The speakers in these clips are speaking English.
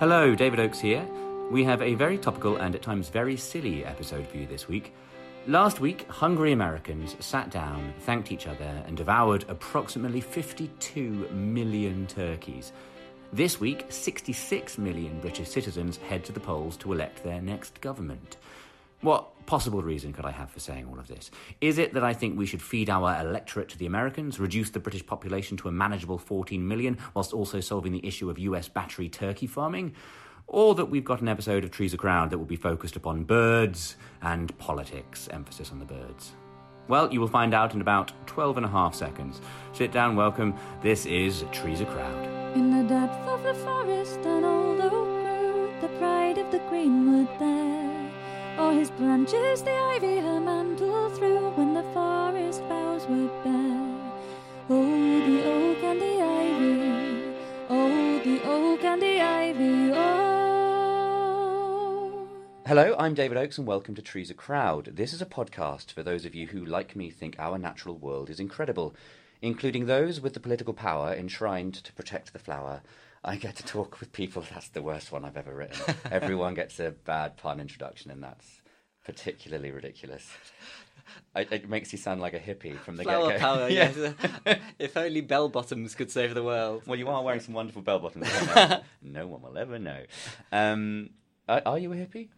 Hello, David Oakes here. We have a very topical and at times very silly episode for you this week. Last week, hungry Americans sat down, thanked each other, and devoured approximately 52 million turkeys. This week, 66 million British citizens head to the polls to elect their next government. What possible reason could I have for saying all of this? Is it that I think we should feed our electorate to the Americans, reduce the British population to a manageable 14 million, whilst also solving the issue of US battery turkey farming? Or that we've got an episode of Trees a Crowd that will be focused upon birds and politics, emphasis on the birds? Well, you will find out in about 12 and a half seconds. Sit down, welcome. This is Trees a Crowd. In the depth of the forest, an old oak grew, the pride of the greenwood there. O'er his branches the ivy her mantle threw when the forest boughs were bare. Oh, the oak and the ivy, oh, the oak and the ivy, oh. Hello, I'm David Oakes, and welcome to Trees a Crowd. This is a podcast for those of you who, like me, think our natural world is incredible, including those with the political power enshrined to protect the flower. I get to talk with people. That's the worst one I've ever written. Everyone gets a bad pun introduction, and that's particularly ridiculous. It, it makes you sound like a hippie from the Flower get-go. power, yes. if only bell bottoms could save the world. Well, you are wearing some wonderful bell bottoms. no one will ever know. Um, are, are you a hippie?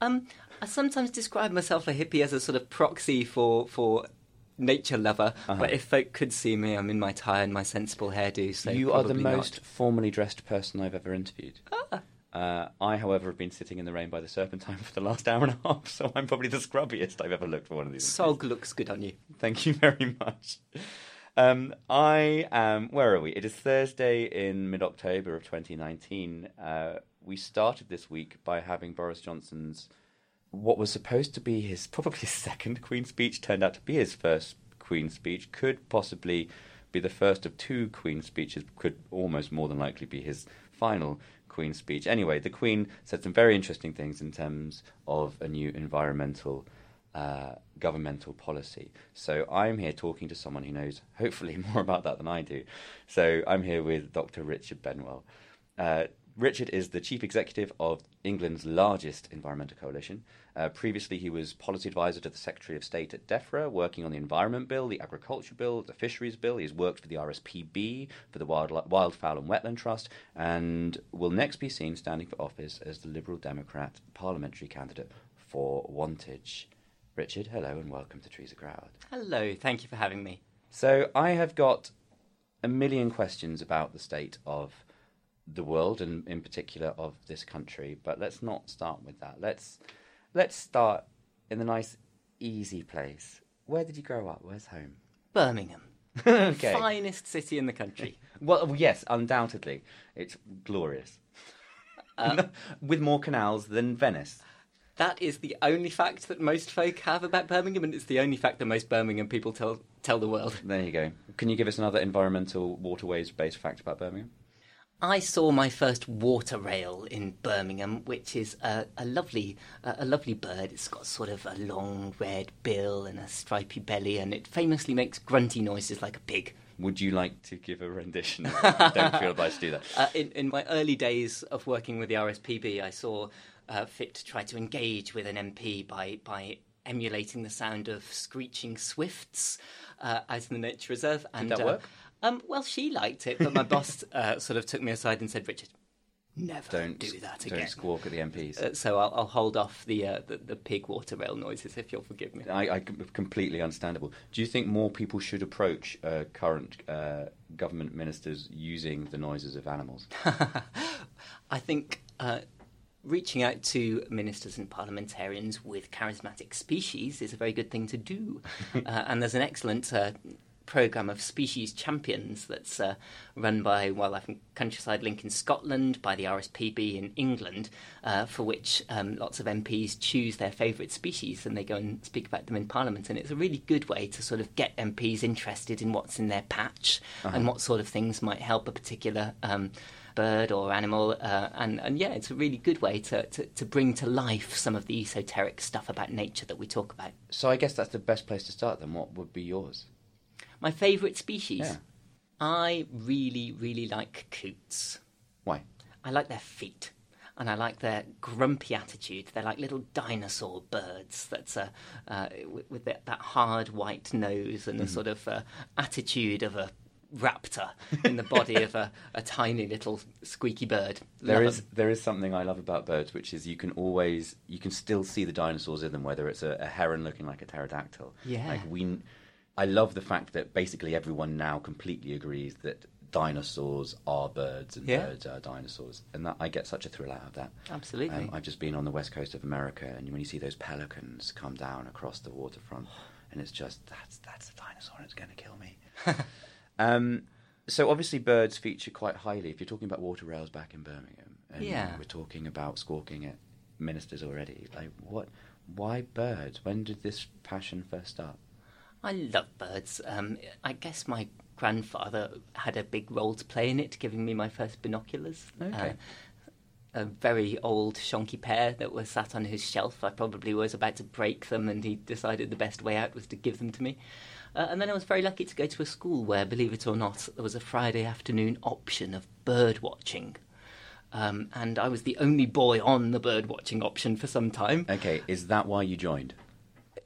Um, I sometimes describe myself a hippie as a sort of proxy for for nature lover. Uh-huh. But if folk could see me, I'm in my tie and my sensible hairdo. So you are the probably not. most formally dressed person I've ever interviewed. Uh, I, however, have been sitting in the rain by the Serpentine for the last hour and a half, so I'm probably the scrubbiest I've ever looked for one of these. Sog looks good on you. Thank you very much. Um, I am. Where are we? It is Thursday in mid October of 2019. Uh, we started this week by having Boris Johnson's what was supposed to be his probably second Queen speech turned out to be his first Queen speech. Could possibly be the first of two Queen speeches. Could almost more than likely be his final Queen speech. Anyway, the Queen said some very interesting things in terms of a new environmental uh, governmental policy. So I'm here talking to someone who knows hopefully more about that than I do. So I'm here with Dr. Richard Benwell. Uh, Richard is the chief executive of England's largest environmental coalition. Uh, previously, he was policy advisor to the Secretary of State at DEFRA, working on the Environment Bill, the Agriculture Bill, the Fisheries Bill. He's worked for the RSPB, for the Wild, Wildfowl and Wetland Trust, and will next be seen standing for office as the Liberal Democrat parliamentary candidate for Wantage. Richard, hello and welcome to Trees a Crowd. Hello, thank you for having me. So I have got a million questions about the state of the world and in particular of this country, but let's not start with that. Let's let's start in the nice easy place. Where did you grow up? Where's home? Birmingham, okay. finest city in the country. Well, yes, undoubtedly. It's glorious. Uh, with more canals than Venice. That is the only fact that most folk have about Birmingham, and it's the only fact that most Birmingham people tell tell the world. There you go. Can you give us another environmental waterways based fact about Birmingham? I saw my first water rail in Birmingham, which is a, a lovely, a, a lovely bird. It's got sort of a long red bill and a stripy belly, and it famously makes grunty noises like a pig. Would you like to give a rendition? I don't feel obliged to do that. Uh, in, in my early days of working with the RSPB, I saw uh, fit to try to engage with an MP by by emulating the sound of screeching swifts uh, in the nature reserve. And that uh, work? Um, well, she liked it, but my boss uh, sort of took me aside and said, "Richard, never Don't do that Don't squawk at the MPs. Uh, so I'll, I'll hold off the, uh, the the pig water rail noises if you'll forgive me. I, I completely understandable. Do you think more people should approach uh, current uh, government ministers using the noises of animals? I think uh, reaching out to ministers and parliamentarians with charismatic species is a very good thing to do. uh, and there's an excellent uh, program of species champions that's uh, run by Wildlife and Countryside Link in Scotland, by the RSPB in England, uh, for which um, lots of MPs choose their favourite species and they go and speak about them in Parliament. And it's a really good way to sort of get MPs interested in what's in their patch and what sort of things might help a particular. Um, bird or animal, uh, and and yeah, it's a really good way to, to to bring to life some of the esoteric stuff about nature that we talk about. So I guess that's the best place to start. Then what would be yours? My favourite species. Yeah. I really, really like coots. Why? I like their feet. And I like their grumpy attitude. They're like little dinosaur birds. That's uh, uh, with, with that, that hard white nose and the Mm-hmm. sort of uh, attitude of a raptor in the body of a, a tiny little squeaky bird. There is there is something I love about birds, which is you can always you can still see the dinosaurs in them, whether it's a, a heron looking like a pterodactyl. Yeah. Like we, I love the fact that basically everyone now completely agrees that dinosaurs are birds and Yeah. birds are dinosaurs, and that I get such a thrill out of that. Absolutely. Um, I've just been on the west coast of America, and when you see those pelicans come down across the waterfront, and it's just that's that's a dinosaur, and it's going to kill me. um, so obviously, birds feature quite highly. If you're talking about water rails back in Birmingham, and Yeah. we're talking about squawking at ministers already, like what? Why birds? When did this passion first start? I love birds. Um, I guess my grandfather had a big role to play in it, giving me my first binoculars. Okay. Uh, a very old shonky pair that were sat on his shelf. I probably was about to break them, and he decided the best way out was to give them to me. Uh, and then I was very lucky to go to a school where, believe it or not, there was a Friday afternoon option of bird watching. Um, and I was the only boy on the bird watching option for some time. Okay, is that why you joined?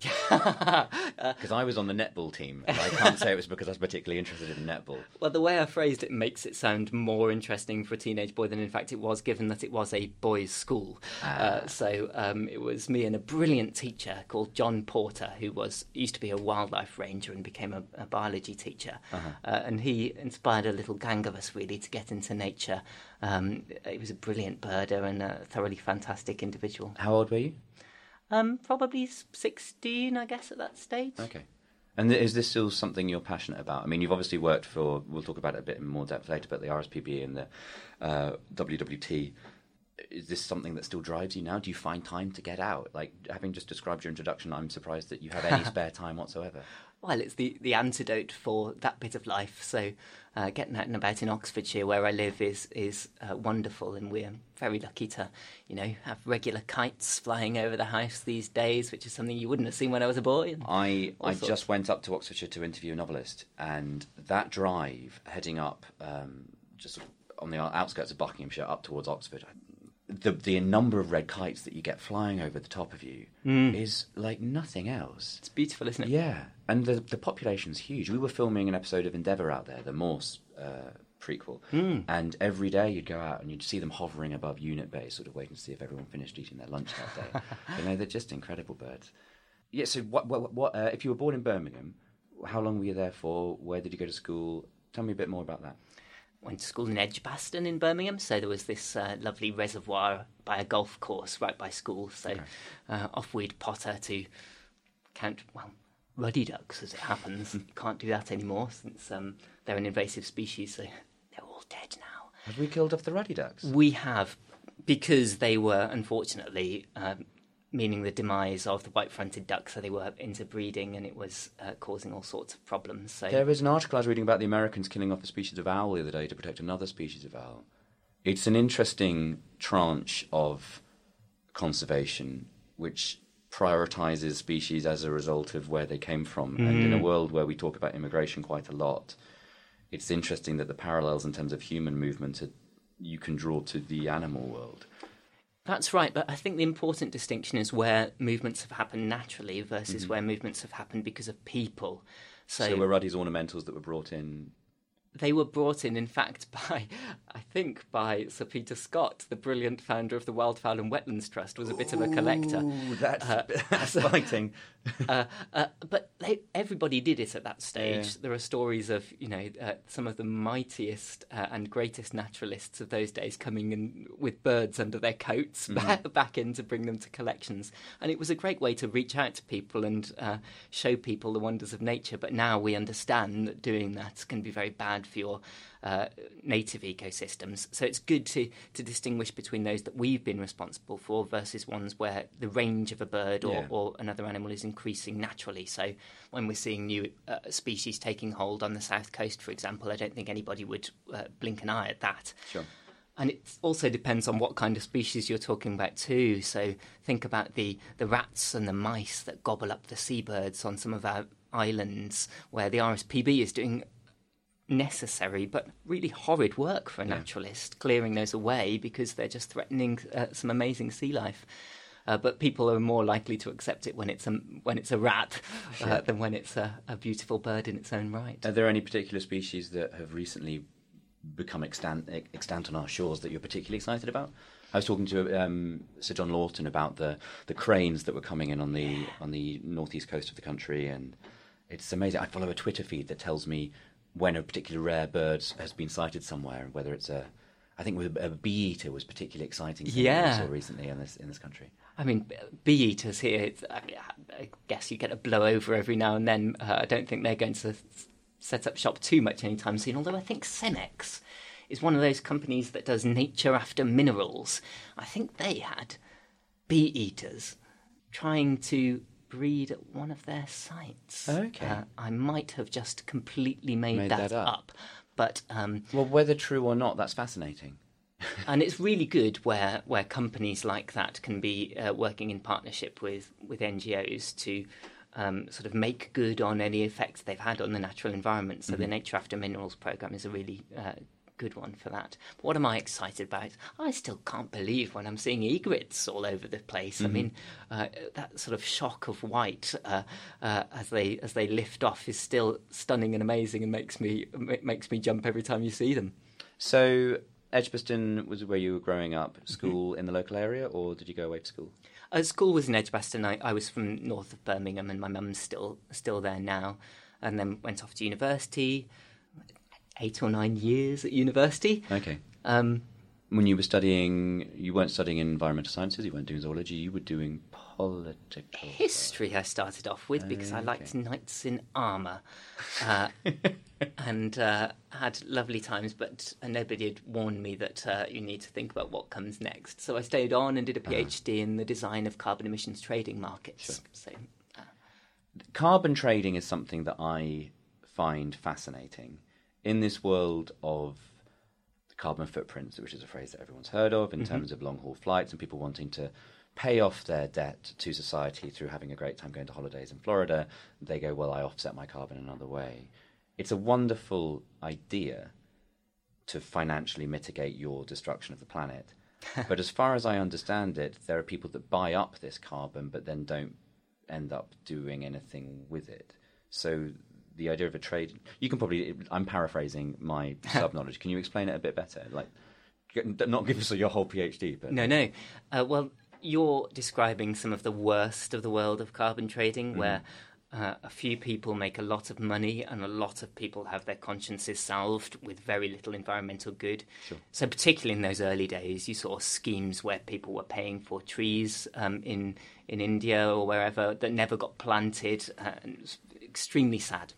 Because I was on the netball team, I can't say it was because I was particularly interested in netball. Well, the way I phrased it makes it sound more interesting for a teenage boy than in fact it was, given that it was a boys' school. Uh, so um, it was me and a brilliant teacher called John Porter, who was used to be a wildlife ranger and became a, a biology teacher. Uh, and he inspired a little gang of us really to get into nature. Um, he was a brilliant birder and a thoroughly fantastic individual. How old were you? Um, probably sixteen, I guess, at that stage. Okay. And is this still something you're passionate about? I mean, you've obviously worked for, we'll talk about it a bit in more depth later, but the RSPB and the uh, WWT. Is this something that still drives you now? Do you find time to get out? Like, having just described your introduction, I'm surprised that you have any spare time whatsoever. Well, it's the, the antidote for that bit of life. So, uh, getting out and about in Oxfordshire, where I live, is is uh, wonderful, and we're very lucky to, you know, have regular kites flying over the house these days, which is something you wouldn't have seen when I was a boy. I, I sorts. just went up to Oxfordshire to interview a novelist, and that drive heading up um, just on the outskirts of Buckinghamshire up towards Oxford, the the number of red kites that you get flying over the top of you is like nothing else. it's beautiful, isn't it? Yeah, and the the population's huge. We were filming an episode of Endeavour out there, the Morse uh, prequel, and every day you'd go out and you'd see them hovering above unit base, sort of waiting to see if everyone finished eating their lunch that day. you know, they're just incredible birds. Yeah. So, what, what, what uh, if you were born in Birmingham? How long were you there for? Where did you go to school? Tell me a bit more about that. Went to school in Edgbaston in Birmingham, so there was this uh, lovely reservoir by a golf course right by school. So uh, off we'd potter to count, well, ruddy ducks as it happens. you can't do that anymore since um, they're an invasive species, so they're all dead now. Have we killed off the ruddy ducks? We have, because they were unfortunately um, meaning the demise of the white-fronted duck, so they were interbreeding and it was uh, causing all sorts of problems. So There is an article I was reading about the Americans killing off a species of owl the other day to protect another species of owl. It's an interesting tranche of conservation which prioritizes species as a result of where they came from. And in a world where we talk about immigration quite a lot, it's interesting that the parallels in terms of human movement are, you can draw to the animal world. That's right, but I think the important distinction is where movements have happened naturally versus mm-hmm. where movements have happened because of people. So, So, were Ruddy's ornamentals that were brought in they were brought in, in fact, by I think by Sir Peter Scott, the brilliant founder of the Wildfowl and Wetlands Trust, was a bit of a collector. Ooh, that's, that's fighting. uh, uh, but they, everybody did it at that stage. Yeah. There are stories of you know uh, some of the mightiest uh, and greatest naturalists of those days coming in with birds under their coats back, back in to bring them to collections, and it was a great way to reach out to people and uh, show people the wonders of nature. But now we understand that doing that can be very bad for your uh, native ecosystems. So it's good to, to distinguish between those that we've been responsible for versus ones where the range of a bird or, Yeah. or another animal is increasing naturally. So when we're seeing new uh, species taking hold on the south coast, for example, I don't think anybody would uh, blink an eye at that. Sure. And it also depends on what kind of species you're talking about too. So think about the, the rats and the mice that gobble up the seabirds on some of our islands, where the RSPB is doing necessary but really horrid work for a naturalist, clearing those away because they're just threatening uh, some amazing sea life. Uh, but people are more likely to accept it when it's a when it's a rat uh, than when it's a, a beautiful bird in its own right. Are there any particular species that have recently become extant, extant on our shores that you're particularly excited about? I was talking to um, Sir John Lawton about the, the cranes that were coming in on the on the northeast coast of the country, and it's amazing. I follow a Twitter feed that tells me when a particular rare bird has been sighted somewhere, whether it's a I think a bee eater was particularly exciting. Yeah, saw recently in this in this country. I mean, bee eaters here. I, mean, I, guess you get a blowover every now and then. Uh, I don't think they're going to set up shop too much anytime soon. Although I think Cemex is one of those companies that does nature after minerals. I think they had bee eaters trying to breed at one of their sites. Okay. Uh, I might have just completely made, made that, that, up. up. But um, well, whether true or not, that's fascinating. and it's really good where where companies like that can be uh, working in partnership with with NGOs to um, sort of make good on any effects they've had on the natural environment. So mm-hmm. the Nature After Minerals program is a really uh, good one for that. But what am I excited about? I still can't believe when I'm seeing egrets all over the place. Mm-hmm. I mean, uh, that sort of shock of white uh, uh, as they as they lift off is still stunning and amazing, and makes me makes me jump every time you see them. So. Edgbaston was where you were growing up. Mm-hmm. School mm-hmm. in the local area, or did you go away to school? Uh, school was in Edgbaston. I, I was from north of Birmingham, and my mum's still still there now. And then went off to university eight or nine years at university. Okay. Um, when you were studying, you weren't studying environmental sciences, you weren't doing zoology, you were doing political history. I started off with because okay. I liked knights in armour, uh, and uh, had lovely times. But nobody had warned me that uh, you need to think about what comes next. So I stayed on and did a PhD uh-huh. in the design of carbon emissions trading markets. Sure. So, uh, carbon trading is something that I find fascinating in this world of carbon footprints, which is a phrase that everyone's heard of in mm-hmm. terms of long haul flights and people wanting to pay off their debt to society through having a great time going to holidays in Florida, they go, Well, I offset my carbon another way. It's a wonderful idea to financially mitigate your destruction of the planet. but as far as I understand it, there are people that buy up this carbon but then don't end up doing anything with it. So the idea of a trade. You can probably. I'm paraphrasing my sub knowledge. Can you explain it a bit better? Like, not give us your whole PhD, but no, no. Uh, well, you're describing some of the worst of the world of carbon trading, mm-hmm. where uh, a few people make a lot of money and a lot of people have their consciences salved with very little environmental good. Sure. So, particularly in those early days, you saw schemes where people were paying for trees um, in in India or wherever that never got planted, uh, and it was extremely sad.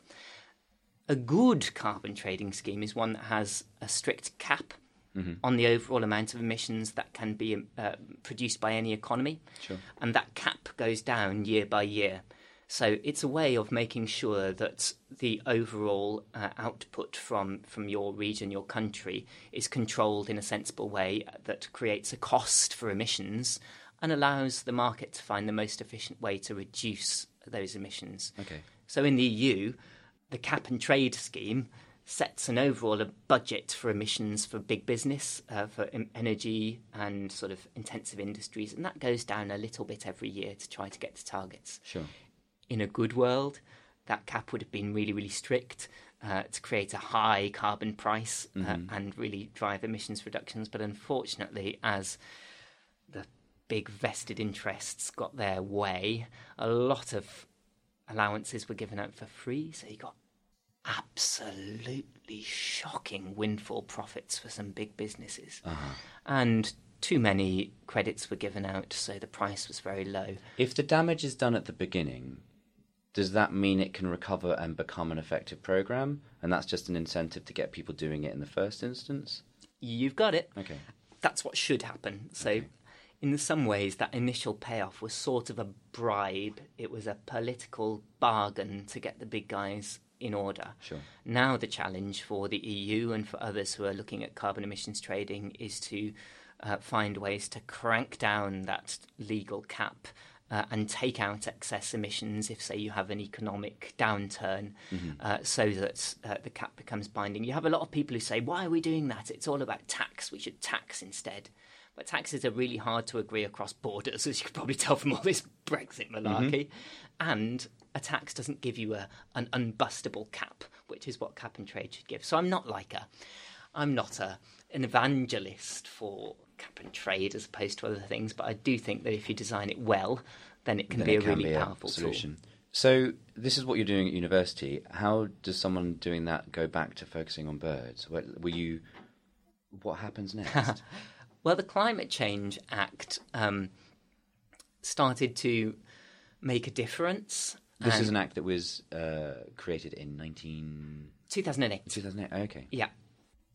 A good carbon trading scheme is one that has a strict cap mm-hmm. on the overall amount of emissions that can be uh, produced by any economy. Sure. And that cap goes down year by year. So it's a way of making sure that the overall uh, output from, from your region, your country, is controlled in a sensible way that creates a cost for emissions and allows the market to find the most efficient way to reduce those emissions. Okay. So in the EU, the cap and trade scheme sets an overall budget for emissions for big business, uh, for energy and sort of intensive industries, and that goes down a little bit every year to try to get to targets. Sure. In a good world, that cap would have been really, really strict uh, to create a high carbon price uh, mm-hmm. and really drive emissions reductions. But unfortunately, as the big vested interests got their way, a lot of allowances were given out for free, so you got absolutely shocking windfall profits for some big businesses. Uh-huh. And too many credits were given out, so the price was very low. If the damage is done at the beginning, does that mean it can recover and become an effective program? And that's just an incentive to get people doing it in the first instance? You've got it. Okay. That's what should happen. So okay in some ways, that initial payoff was sort of a bribe. It was a political bargain to get the big guys in order. Sure. Now, the challenge for the EU and for others who are looking at carbon emissions trading is to uh, find ways to crank down that legal cap uh, and take out excess emissions if, say, you have an economic downturn, uh, so that uh, the cap becomes binding. You have a lot of people who say, "Why are we doing that? It's all about tax. We should tax instead." But taxes are really hard to agree across borders, as you could probably tell from all this Brexit malarkey. Mm-hmm. And a tax doesn't give you a, an unbustable cap, which is what cap and trade should give. So I'm not like a, I'm not a an evangelist for cap and trade as opposed to other things, but I do think that if you design it well, then it can Then be it a can really be a powerful solution. tool. So this is what you're doing at university. How does someone doing that go back to focusing on birds? What, were you? What happens next? Well, the Climate Change Act um, started to make a difference. this is an act that was uh, created in 19... 2008. 2008. Okay. Yeah.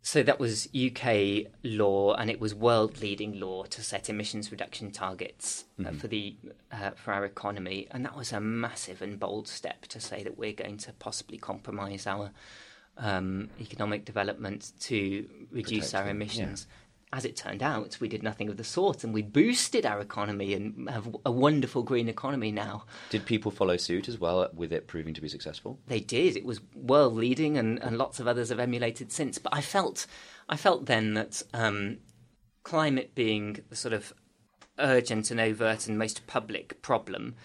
So that was UK law, and it was world leading law to set emissions reduction targets uh, for the uh, for our economy, and that was a massive and bold step to say that we're going to possibly compromise our um, economic development to reduce Protect our them, emissions. As it turned out, we did nothing of the sort, and we boosted our economy and have a wonderful green economy now. Did people follow suit as well with it proving to be successful? They did. It was world leading, and, and lots of others have emulated since. But I felt, I felt then that um, climate being the sort of urgent and overt and most public problem,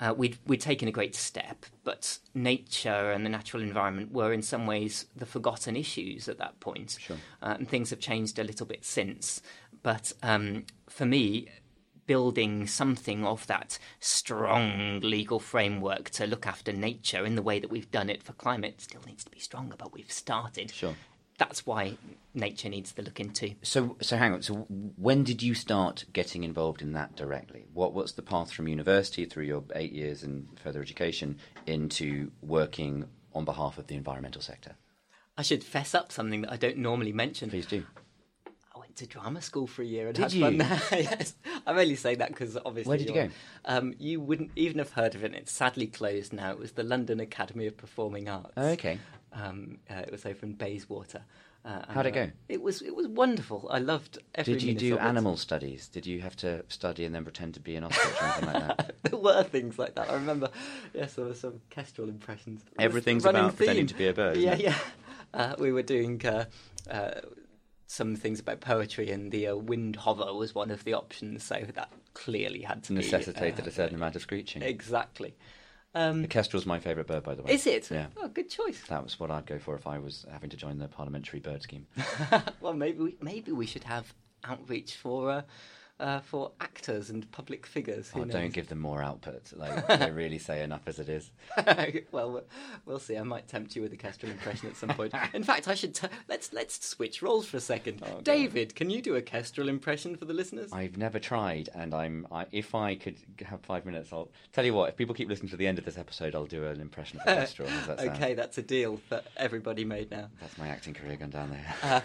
uh, we'd we'd taken a great step. But nature and the natural environment were in some ways the forgotten issues at that point, Sure. uh, and things have changed a little bit since. But um, for me, building something of that strong legal framework to look after nature in the way that we've done it for climate still needs to be stronger, but we've started. Sure. That's why nature needs to look into. So, so hang on. So, when did you start getting involved in that directly? What what's the path from university through your eight years in further education into working on behalf of the environmental sector? I should fess up something that I don't normally mention. Please do. I went to drama school for a year and Did had you? fun there. yes, I'm only saying that because obviously. Where did you go? Um, you wouldn't even have heard of it. It's sadly closed now. It was the London Academy of Performing Arts. Oh, okay. Um, uh, it was over in Bayswater. Uh, How'd it uh, go? It was it was wonderful. I loved every Did you do of it. animal studies? Did you have to study and then pretend to be an ostrich or anything like that? there were things like that. I remember, yes, there were some kestrel impressions. Everything's about pretending to be a bird, Yeah, yeah. Uh, we were doing uh, uh, some things about poetry, and the uh, Windhover was one of the options. So that clearly had to Necessitated be, a certain amount of screeching. Exactly. Um, The kestrel's my favourite bird, by the way. is it? Yeah. Oh, good choice. That was what I'd go for if I was having to join the parliamentary bird scheme. well, maybe we, maybe we should have outreach for uh, uh, for actors and public figures. Who Oh, knows? don't give them more output. Like they really say enough as it is. well, we'll- see. I might tempt you with a Kestrel impression at some point. In fact, I should t- let's let's switch roles for a second. Oh, God. David, can you do a Kestrel impression for the listeners? I've never tried, and I'm. I, if I could have five minutes, I'll tell you what. If people keep listening to the end of this episode, I'll do an impression of kestrel. That okay, that's a deal that everybody made now. That's my acting career gone down there. Uh,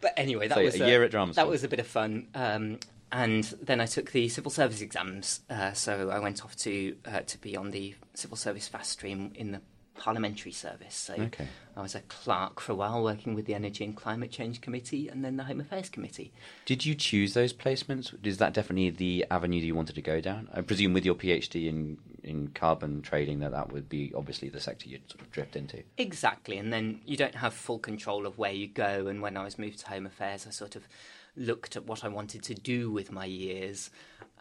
but anyway, that So, was a year at drama That was a bit of fun. Um, and then I took the civil service exams. Uh, so I went off to uh, to be on the civil service fast stream in the parliamentary service. So Okay. I was a clerk for a while, working with the Energy and Climate Change Committee and then the Home Affairs Committee. Did you choose those placements? Is that definitely the avenue that you wanted to go down? I presume with your PhD in in carbon trading, that that would be obviously the sector you'd sort of drift into. Exactly, and then you don't have full control of where you go. And when I was moved to Home Affairs, I sort of looked at what I wanted to do with my years.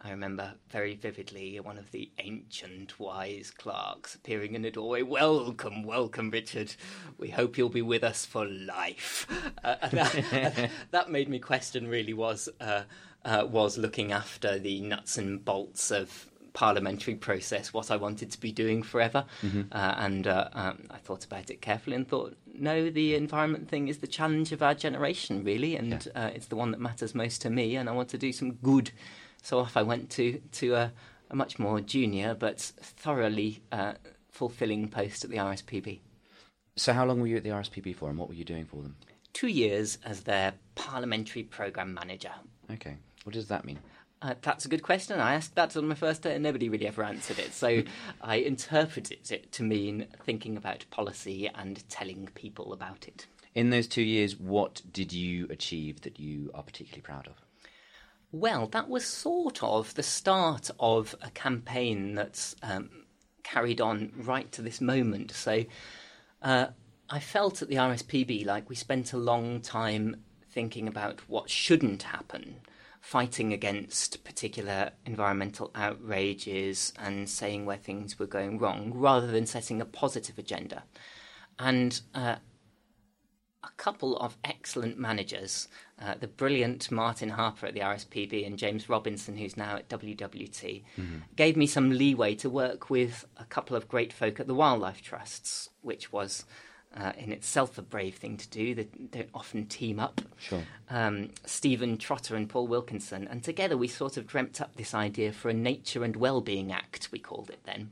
I remember very vividly one of the ancient wise clerks appearing in the doorway. Welcome, welcome, Richard. We hope you'll be with us for life. Uh, that, that made me question. Really, was uh, uh, was looking after the nuts and bolts of parliamentary process what I wanted to be doing forever. Uh, and uh, um, I thought about it carefully and thought, no, the environment thing is the challenge of our generation, really, and uh, it's the one that matters most to me, and I want to do some good. So off I went to to a, a much more junior but thoroughly uh, fulfilling post at the RSPB. So, how long were you at the RSPB for, and what were you doing for them? Two years as their parliamentary programme manager. Okay, what does that mean? Uh, that's a good question. I asked that on my first day, and nobody really ever answered it. So I interpreted it to mean thinking about policy and telling people about it. In those two years, what did you achieve that you are particularly proud of? Well, that was sort of the start of a campaign that's um, carried on right to this moment. So uh, I felt at the RSPB like we spent a long time thinking about what shouldn't happen, fighting against particular environmental outrages and saying where things were going wrong, rather than setting a positive agenda. And uh, a couple of excellent managers, uh, the brilliant Martin Harper at the RSPB and James Robinson, who's now at WWT, mm-hmm. gave me some leeway to work with a couple of great folk at the Wildlife Trusts, which was uh, in itself a brave thing to do. They don't often team up. Sure. Um, Stephen Trotter and Paul Wilkinson, and together we sort of dreamt up this idea for a Nature and Wellbeing Act, we called it then,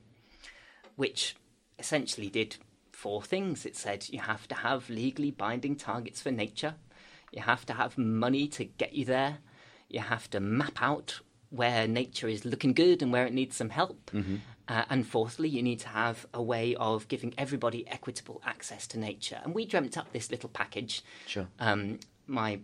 which essentially did four things. It said you have to have legally binding targets for nature, you have to have money to get you there, you have to map out where nature is looking good and where it needs some help. Mm-hmm. Uh, and fourthly, you need to have a way of giving everybody equitable access to nature. And we dreamt up this little package. Sure. Um, my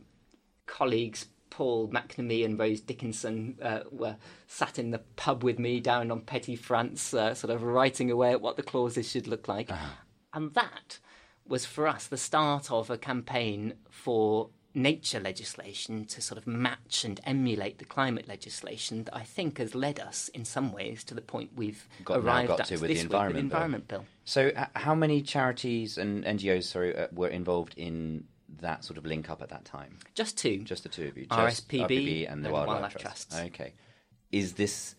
colleagues Paul McNamee and Rose Dickinson uh, were sat in the pub with me down on Petty France, uh, sort of writing away at what the clauses should look like. Uh-huh. And that was for us the start of a campaign for nature legislation to sort of match and emulate the climate legislation that I think has led us in some ways to the point we've got, arrived got at to with the environment, with the environment bill. bill. So, uh, how many charities and NGOs sorry, uh, were involved in that sort of link up at that time? Just two. Just the two of you. Just RSPB, RSPB and the and Wildlife, Wildlife Trust. Trusts. Okay. Is this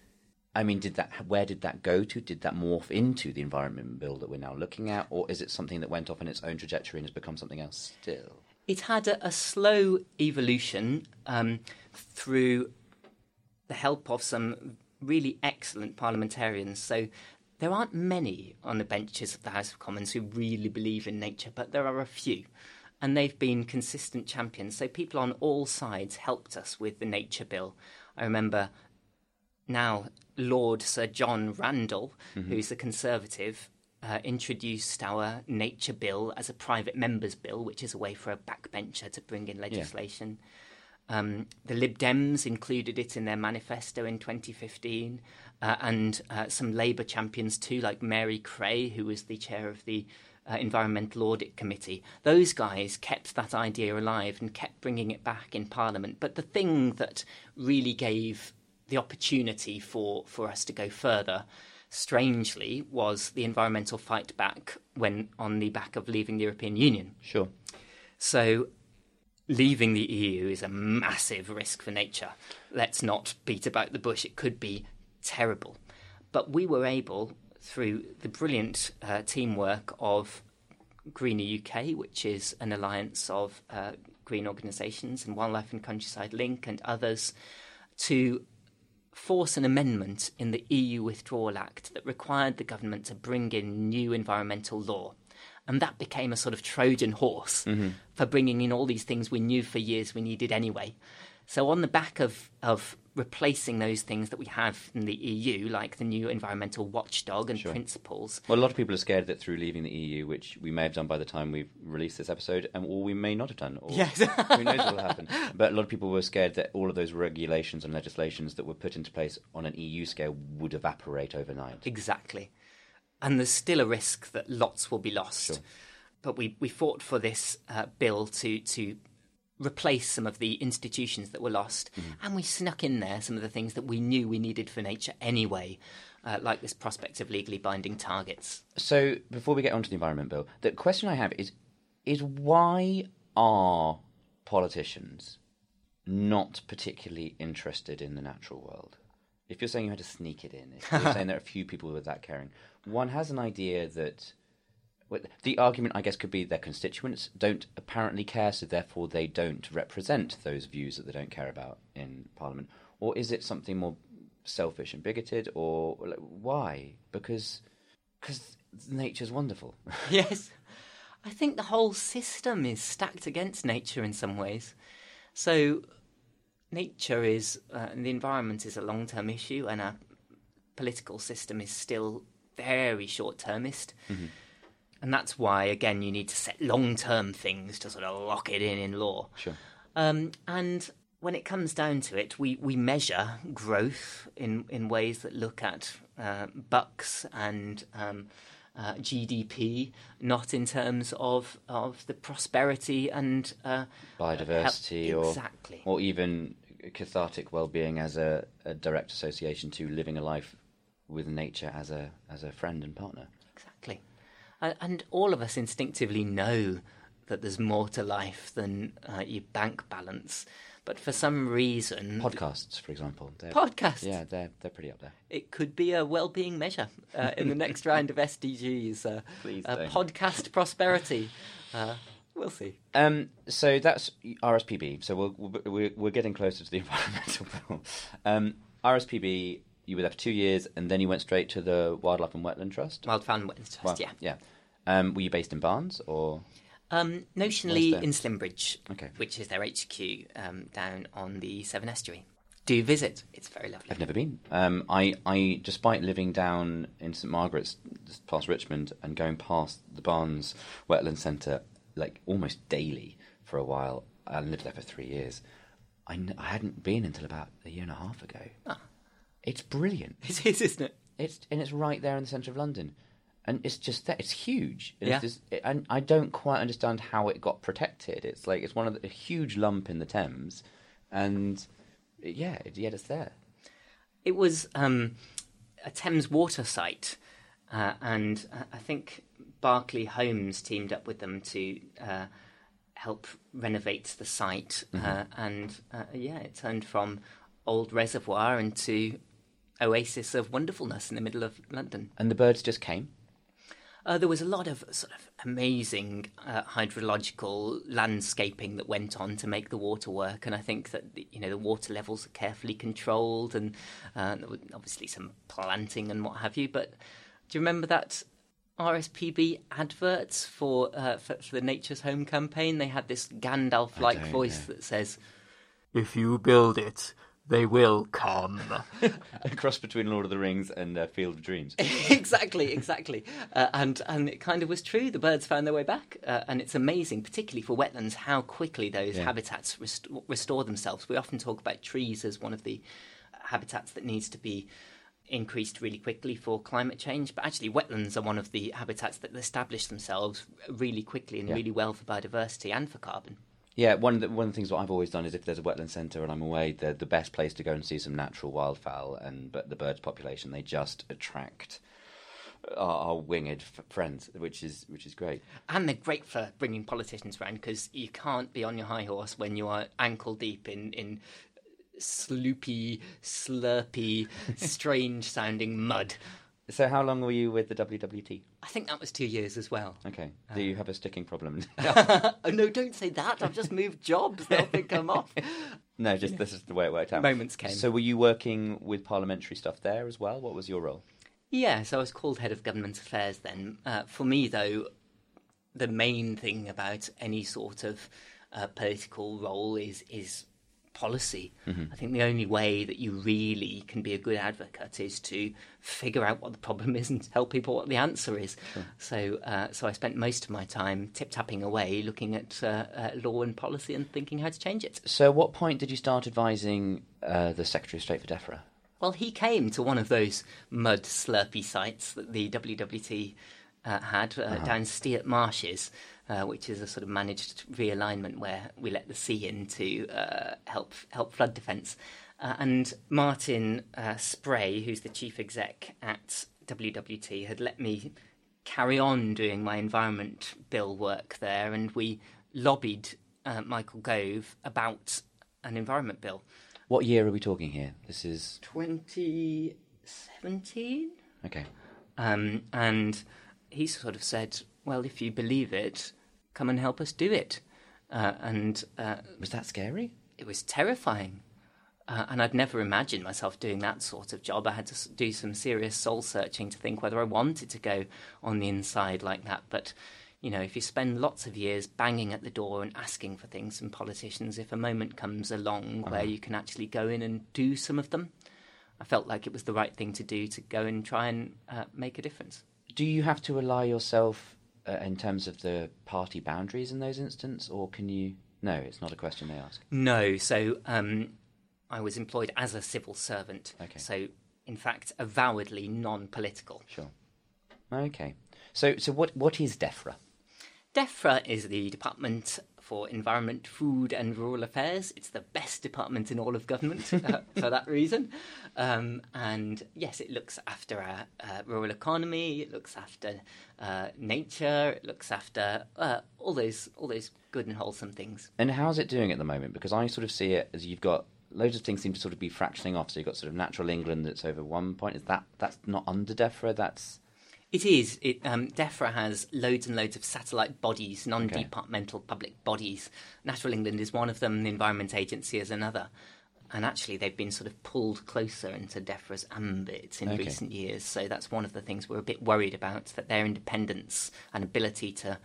I mean, did that? Where did that go to? Did that morph into the environment bill that we're now looking at, or is it something that went off in its own trajectory and has become something else still? It had a, a slow evolution um, through the help of some really excellent parliamentarians. So there aren't many on the benches of the House of Commons who really believe in nature, but there are a few. And they've been consistent champions. So people on all sides helped us with the nature bill. I remember now Lord Sir John Randall, mm-hmm. who's a Conservative, uh, introduced our Nature Bill as a private member's bill, which is a way for a backbencher to bring in legislation. Yeah. Um, the Lib Dems included it in their manifesto in 2015, uh, and uh, some Labour champions too, like Mary Creagh, who was the chair of the uh, Environmental Audit Committee. Those guys kept that idea alive and kept bringing it back in Parliament. But the thing that really gave the opportunity for, for us to go further, strangely, was the environmental fight back when on the back of leaving the European Union. Sure. So leaving the EU is a massive risk for nature. Let's not beat about the bush. It could be terrible. But we were able, through the brilliant uh, teamwork of Greener UK, which is an alliance of uh, green organisations and Wildlife and Countryside Link and others, to force an amendment in the EU Withdrawal Act that required the government to bring in new environmental law. And that became a sort of Trojan horse mm-hmm. for bringing in all these things we knew for years we needed anyway. So, on the back of, of replacing those things that we have in the EU, like the new environmental watchdog and sure. principles. Well, a lot of people are scared that through leaving the EU, which we may have done by the time we've released this episode, and or we may not have done. Or yes. who knows what will happen? But a lot of people were scared that all of those regulations and legislations that were put into place on an EU scale would evaporate overnight. Exactly. And there's still a risk that lots will be lost. Sure. But we, we fought for this uh, bill to, to replace some of the institutions that were lost, mm-hmm. and we snuck in there some of the things that we knew we needed for nature anyway, uh, like this prospect of legally binding targets. So, before we get on to the Environment Bill, the question I have is is why are politicians not particularly interested in the natural world? If you're saying you had to sneak it in, if you're saying there are a few people with that caring, one has an idea that the argument, I guess, could be their constituents don't apparently care, so therefore they don't represent those views that they don't care about in Parliament. Or is it something more selfish and bigoted, or like, why? Because because nature's wonderful. yes, I think the whole system is stacked against nature in some ways. So nature is uh, and the environment is a long-term issue, and our political system is still very short-termist. Mm-hmm and that's why again you need to set long term things to sort of lock it in in law. Sure. Um, and when it comes down to it, we, we measure growth in, in ways that look at uh, bucks and um, uh, GDP, not in terms of, of the prosperity and uh, Biodiversity help- or exactly. or even cathartic well-being as a, a direct association to living a life with nature as a as a friend and partner. And, all of us instinctively know that there's more to life than uh, your bank balance. But for some reason, Podcasts, for example. They're, podcasts, Yeah, they're they're pretty up there. it could be a well-being measure uh, in the next round of SDGs. Uh, Please uh, podcast prosperity. Uh, we'll see. Um, so that's RSPB. So we're, we're we're getting closer to the environmental bill. Um, RSPB. You were there for two years, and then you went straight to the Wildlife and Wetland Trust. Wildfowl and Wetlands Trust, yeah. yeah. Um, were you based in Barnes or? Um, notionally in Slimbridge, Okay. which is their HQ um, down on the Severn Estuary. Do visit; it's very lovely. I've never been. Um, I, I, despite living down in St Margaret's, just past Richmond, and going past the Barnes Wetland Centre like almost daily for a while, I lived there for three years. I, n- I hadn't been until about a year and a half ago. Ah. It's brilliant. It is, isn't it? It's and it's right there in the centre of London, and it's just that it's huge. And Yeah. It's just, it, and I don't quite understand how it got protected. It's like it's one of the, a huge lump in the Thames, and yeah, yet it's there. It was um, a Thames water site, uh, and uh, I think Berkeley Homes teamed up with them to uh, help renovate the site. Uh, and uh, yeah, it turned from old reservoir into oasis of wonderfulness in the middle of London. And the birds just came. Uh, there was a lot of sort of amazing uh, hydrological landscaping that went on to make the water work, and I think that the- you know the water levels are carefully controlled, and uh, there were obviously some planting and what have you. But do you remember that RSPB adverts for uh, for, for the Nature's Home campaign? They had this Gandalf-like voice know. that says, If you build it, they will come. a cross between Lord of the Rings and uh, Field of Dreams. exactly, exactly. Uh, and and it kind of was true. The birds found their way back, uh, and it's amazing, particularly for wetlands, how quickly those Yeah. habitats rest- restore themselves. We often talk about trees as one of the habitats that needs to be increased really quickly for climate change, but actually wetlands are one of the habitats that establish themselves really quickly and Yeah. really well for biodiversity and for carbon. Yeah, one of the one of the things that I've always done is if there's a wetland centre and I'm away, the the best place to go and see some natural wildfowl and but the birds population they just attract our, our winged f- friends, which is which is great. And they're great for bringing politicians around because you can't be on your high horse when you are ankle deep in, in sloopy, slurpy, strange sounding mud. So how long were you with the WWT? I think that was two years as well. Okay, do you have a sticking problem? oh, no, don't say that. I've just moved jobs. They'll think I'm off. no, just this is the way it worked out. Moments came. So were you working with parliamentary stuff there as well? What was your role? Yeah, so I was called head of government affairs then. Uh, for me, though, the main thing about any sort of uh, political role is is policy. I think the only way that you really can be a good advocate is to figure out what the problem is and tell people what the answer is. So, uh, so I spent most of my time tip tapping away, looking at uh, uh, law and policy and thinking how to change it. So at what point did you start advising uh, the Secretary of State for DEFRA? Well, he came to one of those mud slurpy sites that the WWT uh, had uh, down Steart Marshes, uh, which is a sort of managed realignment where we let the sea in to uh, help help flood defence. Uh, and Martin uh, Spray, who's the chief exec at WWT, had let me carry on doing my environment bill work there, and we lobbied uh, Michael Gove about an environment bill. What year are we talking here? This is 2017. okay. Um, and he sort of said, Well, if you believe it, come and help us do it. Uh, and uh, Was that scary? it was terrifying. Uh, and I'd never imagined myself doing that sort of job. I had to do some serious soul searching to think whether I wanted to go on the inside like that. But, you know, if you spend lots of years banging at the door and asking for things from politicians, if a moment comes along where you can actually go in and do some of them, I felt like it was the right thing to do to go and try and uh, make a difference. Do you have to ally yourself uh, in terms of the party boundaries in those instances, or can you No, it's not a question they ask. No, so um, I was employed as a civil servant. Okay. So, in fact, avowedly non-political. Sure. Okay. So, so what what is DEFRA? DEFRA is the Department for Environment, Food and Rural Affairs. It's the best department in all of government uh, for that reason. Um, and yes, it looks after our uh, rural economy. It looks after uh, nature. It looks after uh, all those all those good and wholesome things. And how's it doing at the moment? Because I sort of see it as you've got loads of things seem to sort of be fractioning off. So you've got sort of natural England that's over one point. Is that that's not under DEFRA? That's It is. It, um, DEFRA has loads and loads of satellite bodies, non-departmental public bodies. Natural England is one of them. The Environment Agency is another. And actually, they've been sort of pulled closer into DEFRA's ambit in Okay. recent years. So that's one of the things we're a bit worried about, that their independence and ability to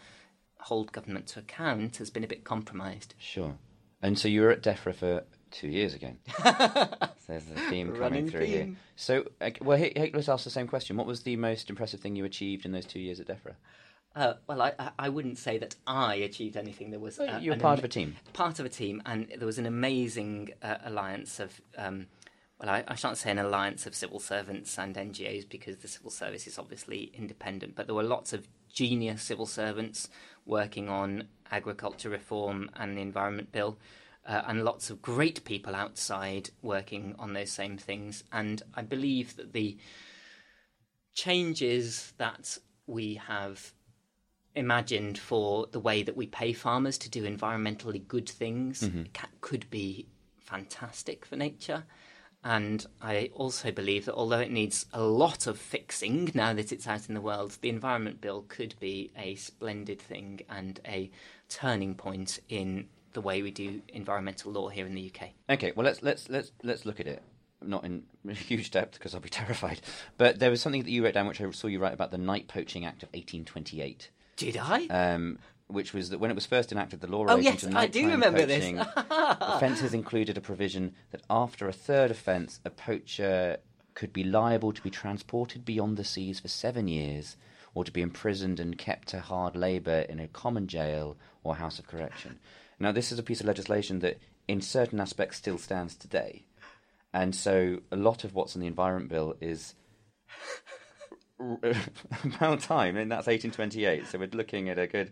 hold government to account has been a bit compromised. sure. And so you were at DEFRA for two years again. There's a theme coming Running through here. So, uh, well, let's ask the same question. What was the most impressive thing you achieved in those two years at DEFRA? Uh, well, I, I- wouldn't say that I achieved anything. There was uh, you were part ama- of a team. Part of a team, and there was an amazing uh, alliance of. Um, well, I, I shan't say an alliance of civil servants and NGOs because the civil service is obviously independent, but there were lots of genius civil servants working on agriculture reform and the Environment Bill, uh, and lots of great people outside working on those same things. And I believe that the changes that we have imagined for the way that we pay farmers to do environmentally good things ca- could be fantastic for nature. And I also believe that although it needs a lot of fixing now that it's out in the world, the Environment Bill could be a splendid thing and a turning point in the way we do environmental law here in the UK. Okay, well let's let's let's let's look at it. Not in huge depth because I'll be terrified. But there was something that you wrote down, which I saw you write about the Night Poaching Act of 1828, Did I? um, which was that when it was first enacted, the law Oh, yes, to I do remember this. poaching offences included a provision that after a third offence, a poacher could be liable to be transported beyond the seas for seven years, or to be imprisoned and kept to hard labour in a common jail or house of correction. Now, this is a piece of legislation that, in certain aspects, still stands today. And so, a lot of what's in the Environment Bill is about time, and that's 1828. So, we're looking at a good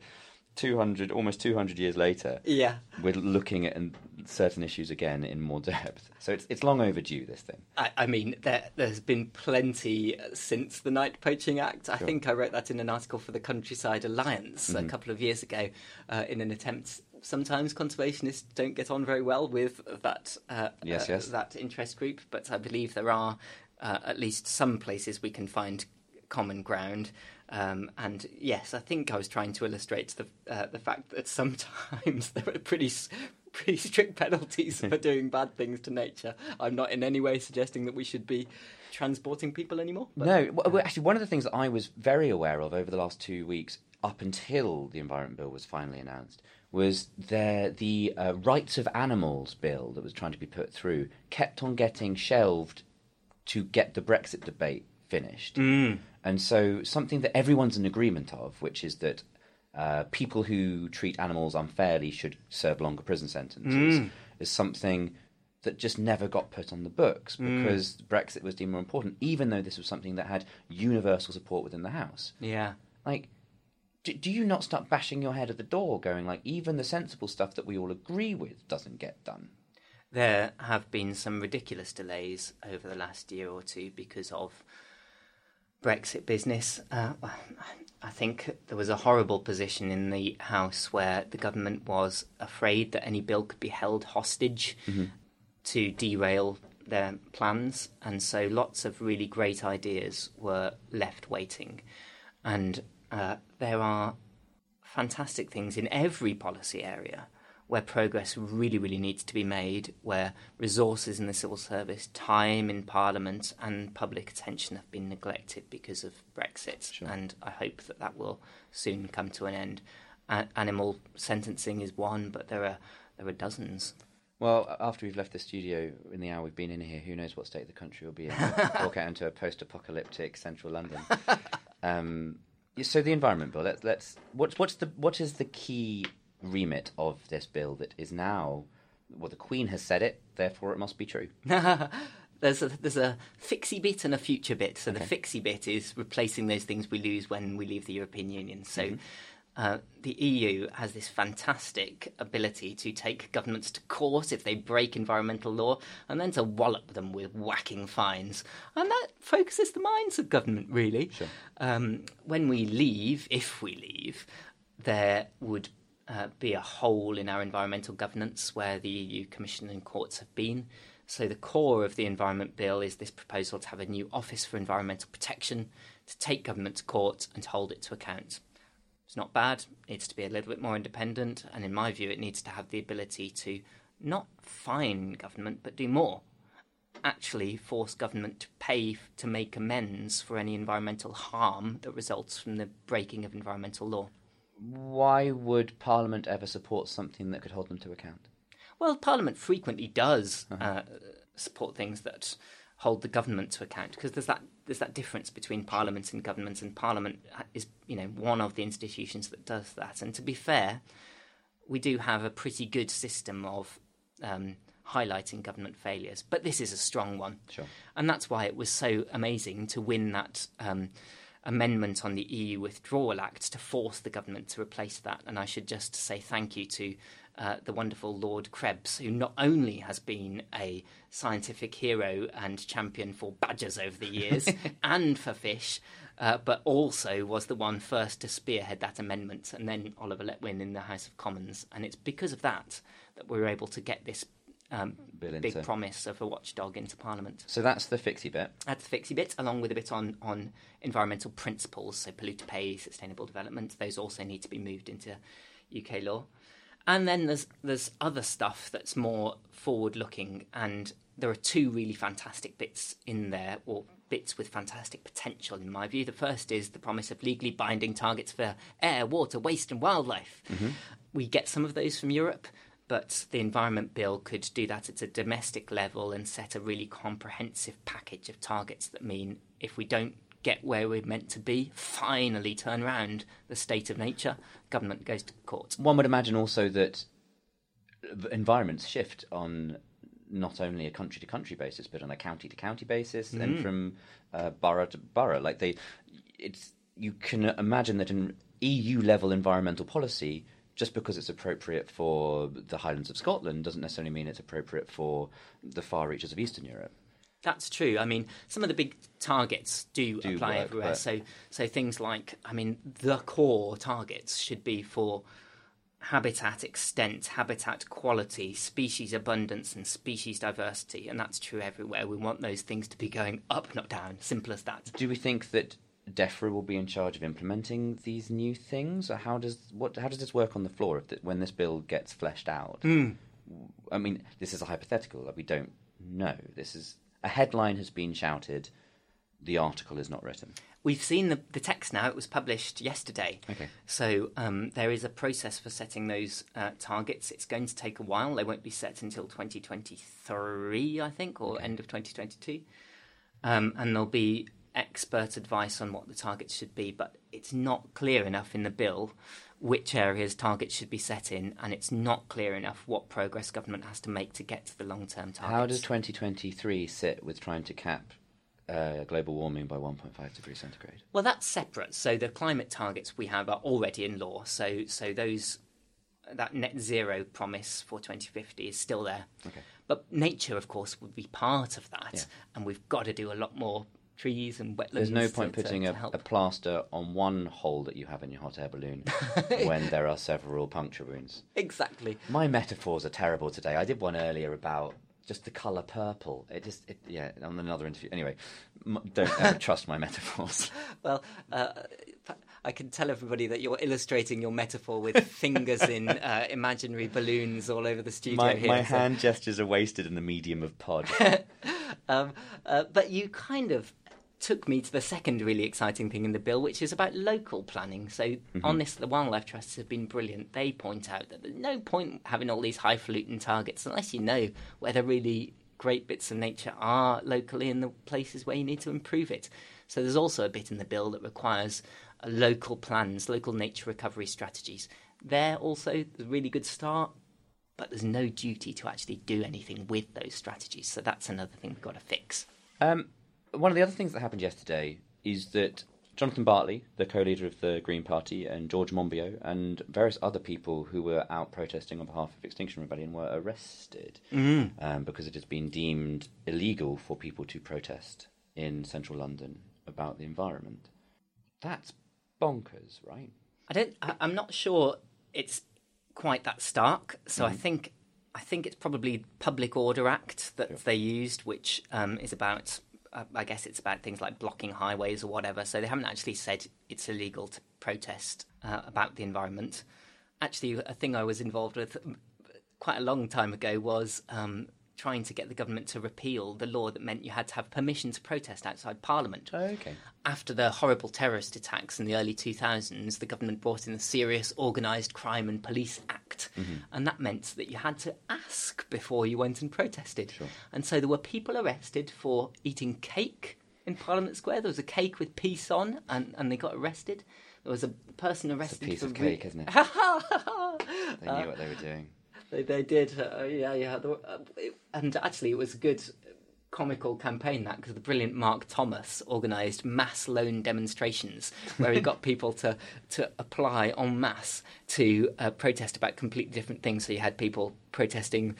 200, almost 200 years later. yeah. We're looking at um, certain issues again in more depth. So, it's, it's long overdue, this thing. I, I mean, there, there's been plenty uh, since the Night Poaching Act. I think I wrote that in an article for the Countryside Alliance Mm-hmm. a couple of years ago, uh, in an attempt. Sometimes conservationists don't get on very well with that uh, Yes, uh, yes. that interest group, but I believe there are uh, at least some places we can find common ground. Um, and yes, I think I was trying to illustrate the uh, the fact that sometimes there are pretty pretty strict penalties for doing bad things to nature. I'm not in any way suggesting that we should be transporting people anymore. But no, well, well, actually, one of the things that I was very aware of over the last two weeks, up until the Environment Bill was finally announced, was there the uh, Rights of Animals Bill that was trying to be put through kept on getting shelved to get the Brexit debate finished. And so, something that everyone's in agreement of, which is that uh, people who treat animals unfairly should serve longer prison sentences, is something that just never got put on the books because Brexit was deemed more important, even though this was something that had universal support within the House. yeah, Like, do, do you not start bashing your head at the door, going like, even the sensible stuff that we all agree with doesn't get done? there have been some ridiculous delays over the last year or two because of Brexit business. Uh, I think there was a horrible position in the House where the government was afraid that any bill could be held hostage to derail their plans, and so lots of really great ideas were left waiting. And uh, there are fantastic things in every policy area where progress really, really needs to be made, where resources in the civil service, time in Parliament, and public attention have been neglected because of Brexit. And I hope that that will soon come to an end. A- animal sentencing is one, but there are there are dozens. Well, after we've left the studio in the hour we've been in here, who knows what state the country will be in? Walk out into a post-apocalyptic central London. Um, so the environment bill. Let's let's what's what's the what is the key remit of this bill that is now, well, the Queen has said it, therefore it must be true. there's a there's a fixie bit and a future bit. So the fixie bit is replacing those things we lose when we leave the European Union. So. Mm-hmm. Uh, the EU has this fantastic ability to take governments to court if they break environmental law and then to wallop them with whacking fines. And that focuses the minds of government, really. Um, when we leave, if we leave, there would uh, be a hole in our environmental governance where the EU Commission and courts have been. So, the core of the Environment Bill is this proposal to have a new Office for Environmental Protection to take government to court and to hold it to account. It's not bad, it needs to be a little bit more independent, and in my view, it needs to have the ability to not fine government, but do more. Actually, force government to pay f- to make amends for any environmental harm that results from the breaking of environmental law. Why would Parliament ever support something that could hold them to account? Well, Parliament frequently does uh, support things that hold the government to account because there's that there's that difference between Parliament and government, and Parliament is you know one of the institutions that does that. And to be fair, we do have a pretty good system of um, highlighting government failures, but this is a strong one, Sure. and that's why it was so amazing to win that. Um, Amendment on the EU Withdrawal Act to force the government to replace that. And I should just say thank you to uh, the wonderful Lord Krebs, who not only has been a scientific hero and champion for badgers over the years and for fish, uh, but also was the one first to spearhead that amendment, and then Oliver Letwin in the House of Commons. And it's because of that that we were able to get this um, big promise of a watchdog into Parliament. So that's the fixie bit. That's the fixie bit, along with a bit on, on environmental principles, so polluter pay, sustainable development. Those also need to be moved into UK law. And then there's there's other stuff that's more forward looking, and there are two really fantastic bits in there, or bits with fantastic potential in my view. The first is the promise of legally binding targets for air, water, waste, and wildlife. Mm-hmm. We get some of those from Europe, but the Environment Bill could do that at a domestic level and set a really comprehensive package of targets that mean if we don't get where we're meant to be, finally turn around the state of nature, government goes to court. One would imagine also that environments shift on not only a country to country basis, but on a county to county basis, and from uh, borough to borough. Like they, it's you can imagine that in EU level environmental policy, just because it's appropriate for the Highlands of Scotland, doesn't necessarily mean it's appropriate for the far reaches of Eastern Europe. That's true. I mean, some of the big targets do, Do apply work, everywhere. So, so things like, I mean, the core targets should be for habitat extent, habitat quality, species abundance, and species diversity, and that's true everywhere. We want those things to be going up, not down. Simple as that. Do we think that DEFRA will be in charge of implementing these new things, or how does what how does this work on the floor if the, when this bill gets fleshed out? Hmm. I mean, this is a hypothetical. Like we don't know. This is a headline has been shouted. The article is not written. We've seen the, the text now. It was published yesterday. Okay. So um, there is a process for setting those uh, targets. It's going to take a while. They won't be set until 2023, I think, or end of 2022. Um, and there'll be expert advice on what the targets should be, but it's not clear enough in the bill which areas targets should be set in, and it's not clear enough what progress government has to make to get to the long term targets. How does 2023 sit with trying to cap uh, global warming by 1.5 degrees centigrade? Well, that's separate. So the climate targets we have are already in law. So so those that net zero promise for 2050 is still there. Okay. But nature, of course, would be part of that, Yeah. and we've got to do a lot more trees and wetlands. There's no point to- putting to a, a plaster on one hole that you have in your hot air balloon when there are several puncture wounds. exactly. My metaphors are terrible today. I did one earlier about just the colour purple. It just, it, yeah, on another interview. Anyway, m- don't ever trust my metaphors. Well, uh, I can tell everybody that you're illustrating your metaphor with fingers in uh, imaginary balloons all over the studio My, here. my so- hand gestures are wasted in the medium of pod. Um, uh, but you kind of took me to the second really exciting thing in the bill, which is about local planning. So on this, the wildlife trusts have been brilliant. They point out that there's no point having all these highfalutin targets unless you know where the really great bits of nature are locally in the places where you need to improve it. So there's also a bit in the bill that requires uh, local plans, local nature recovery strategies. there also. A really good start, but there's no duty to actually do anything with those strategies. So that's another thing we've got to fix. Um, one of the other things that happened yesterday is that Jonathan Bartley, the co-leader of the Green Party, and George Monbiot, and various other people who were out protesting on behalf of Extinction Rebellion were arrested um, because it has been deemed illegal for people to protest in central London about the environment. That's bonkers, right? I don't. I, I'm not sure it's quite that stark. So I think I think it's probably Public Order Act that they used, which um, is about. Uh, I guess it's about things like blocking highways or whatever. So they haven't actually said it's illegal to protest uh, about the environment. Actually, a thing I was involved with um, quite a long time ago was um, trying to get the government to repeal the law that meant you had to have permission to protest outside Parliament Okay. after the horrible terrorist attacks in the early 2000s, the government brought in the Serious Organised Crime and Police Act. Mm-hmm. And that meant that you had to ask before you went and protested. And so there were people arrested for eating cake in Parliament Square. There was a cake with peace on, and, and they got arrested. There was a person It's a arrested piece for of re- cake, isn't it? They knew what they were doing. They, they did, uh, yeah, yeah. Uh, and actually, it was a good comical campaign that because the brilliant Mark Thomas organised mass lone demonstrations where he got people to to apply en masse to uh, protest about completely different things. So you had people protesting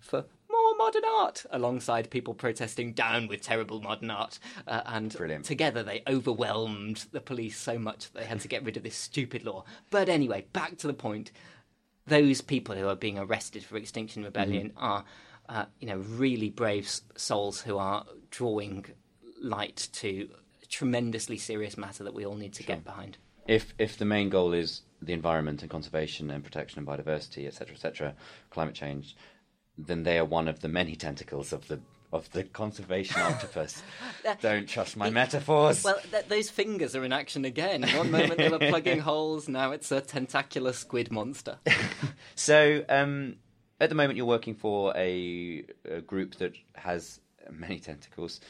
for more modern art alongside people protesting down with terrible modern art uh, and Brilliant. together they overwhelmed the police so much that they had to get rid of this stupid law but anyway back to the point those people who are being arrested for Extinction Rebellion are, uh, you know, really brave souls who are drawing light to a tremendously serious matter that we all need to get behind. if if the main goal is the environment and conservation and protection and biodiversity, etc., etc., climate change, then they are one of the many tentacles of the of the conservation octopus. Don't trust my metaphors. Well, th- those fingers are in action again. One moment they were plugging holes, now it's a tentacular squid monster. So, um, at the moment, you're working for a, a group that has many tentacles.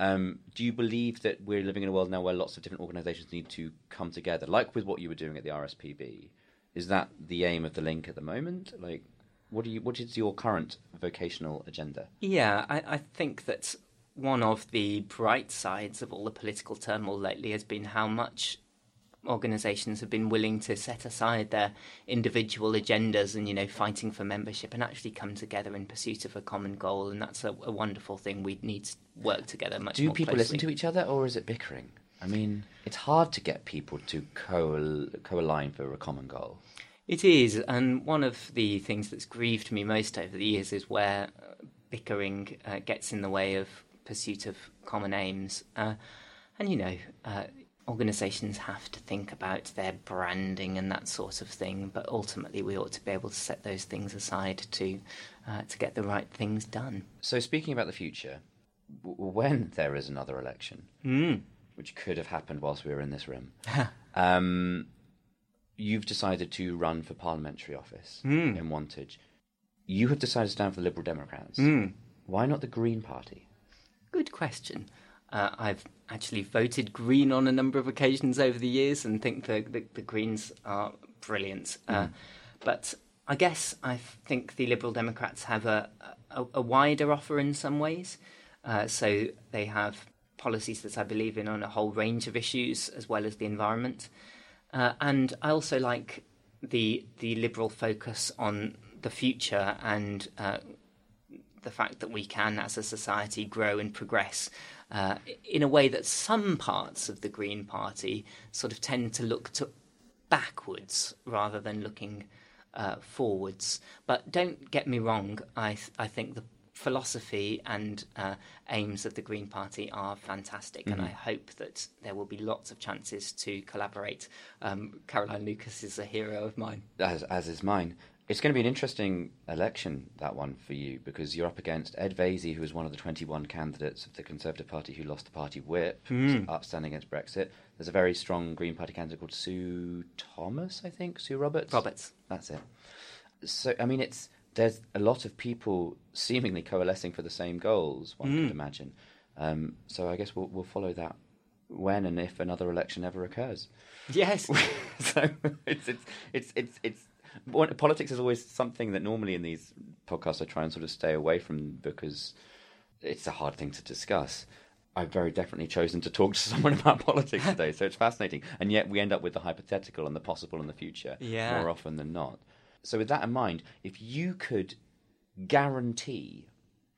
um, do you believe that we're living in a world now where lots of different organisations need to come together, like with what you were doing at the RSPB? Is that the aim of the link at the moment? Like, what do you? What is your current vocational agenda? Yeah, I, I think that one of the bright sides of all the political turmoil lately has been how much organisations have been willing to set aside their individual agendas and you know fighting for membership and actually come together in pursuit of a common goal, and that's a, a wonderful thing. We need to work together much Do people closely. listen to each other, or is it bickering? I mean, it's hard to get people to co co-align for a common goal. It is, and one of the things that's grieved me most over the years is where uh, bickering uh, gets in the way of pursuit of common aims. Uh, and you know, uh, organisations have to think about their branding and that sort of thing, but ultimately we ought to be able to set those things aside to uh, to get the right things done. So, speaking about the future, w- when there is another election, which could have happened whilst we were in this room, um, you've decided to run for parliamentary office in Wantage. You have decided to stand for the Liberal Democrats. Why not the Green Party? Good question. Uh, I've actually voted Green on a number of occasions over the years and think the, the, the Greens are brilliant. Uh, but I guess I think the Liberal Democrats have a, a, a wider offer in some ways. Uh, so they have policies that I believe in on a whole range of issues as well as the environment. Uh, and I also like the the liberal focus on the future and uh, the fact that we can, as a society, grow and progress uh, in a way that some parts of the Green Party sort of tend to look to backwards rather than looking uh, forwards. But don't get me wrong, I, th- I think the philosophy and uh, aims of the Green Party are fantastic, and I hope that there will be lots of chances to collaborate. Um, Caroline Lucas is a hero of mine. as as is mine. It's going to be an interesting election, that one for you, because you're up against Ed Vaizey, who is one of the 21 candidates of the Conservative Party who lost the party whip, up standing against Brexit. There's a very strong Green Party candidate called Sue Thomas, I think, Sue Roberts. Roberts. That's it. So, I mean, it's there's a lot of people seemingly coalescing for the same goals. One Hmm. could imagine. Um, so, I guess we'll we'll follow that when and if another election ever occurs. Yes. so it's it's it's it's it's politics is always something that normally in these podcasts I try and sort of stay away from because it's a hard thing to discuss. I've very definitely chosen to talk to someone about politics today, so it's fascinating. And yet we end up with the hypothetical and the possible and the future Yeah. more often than not. So with that in mind, if you could guarantee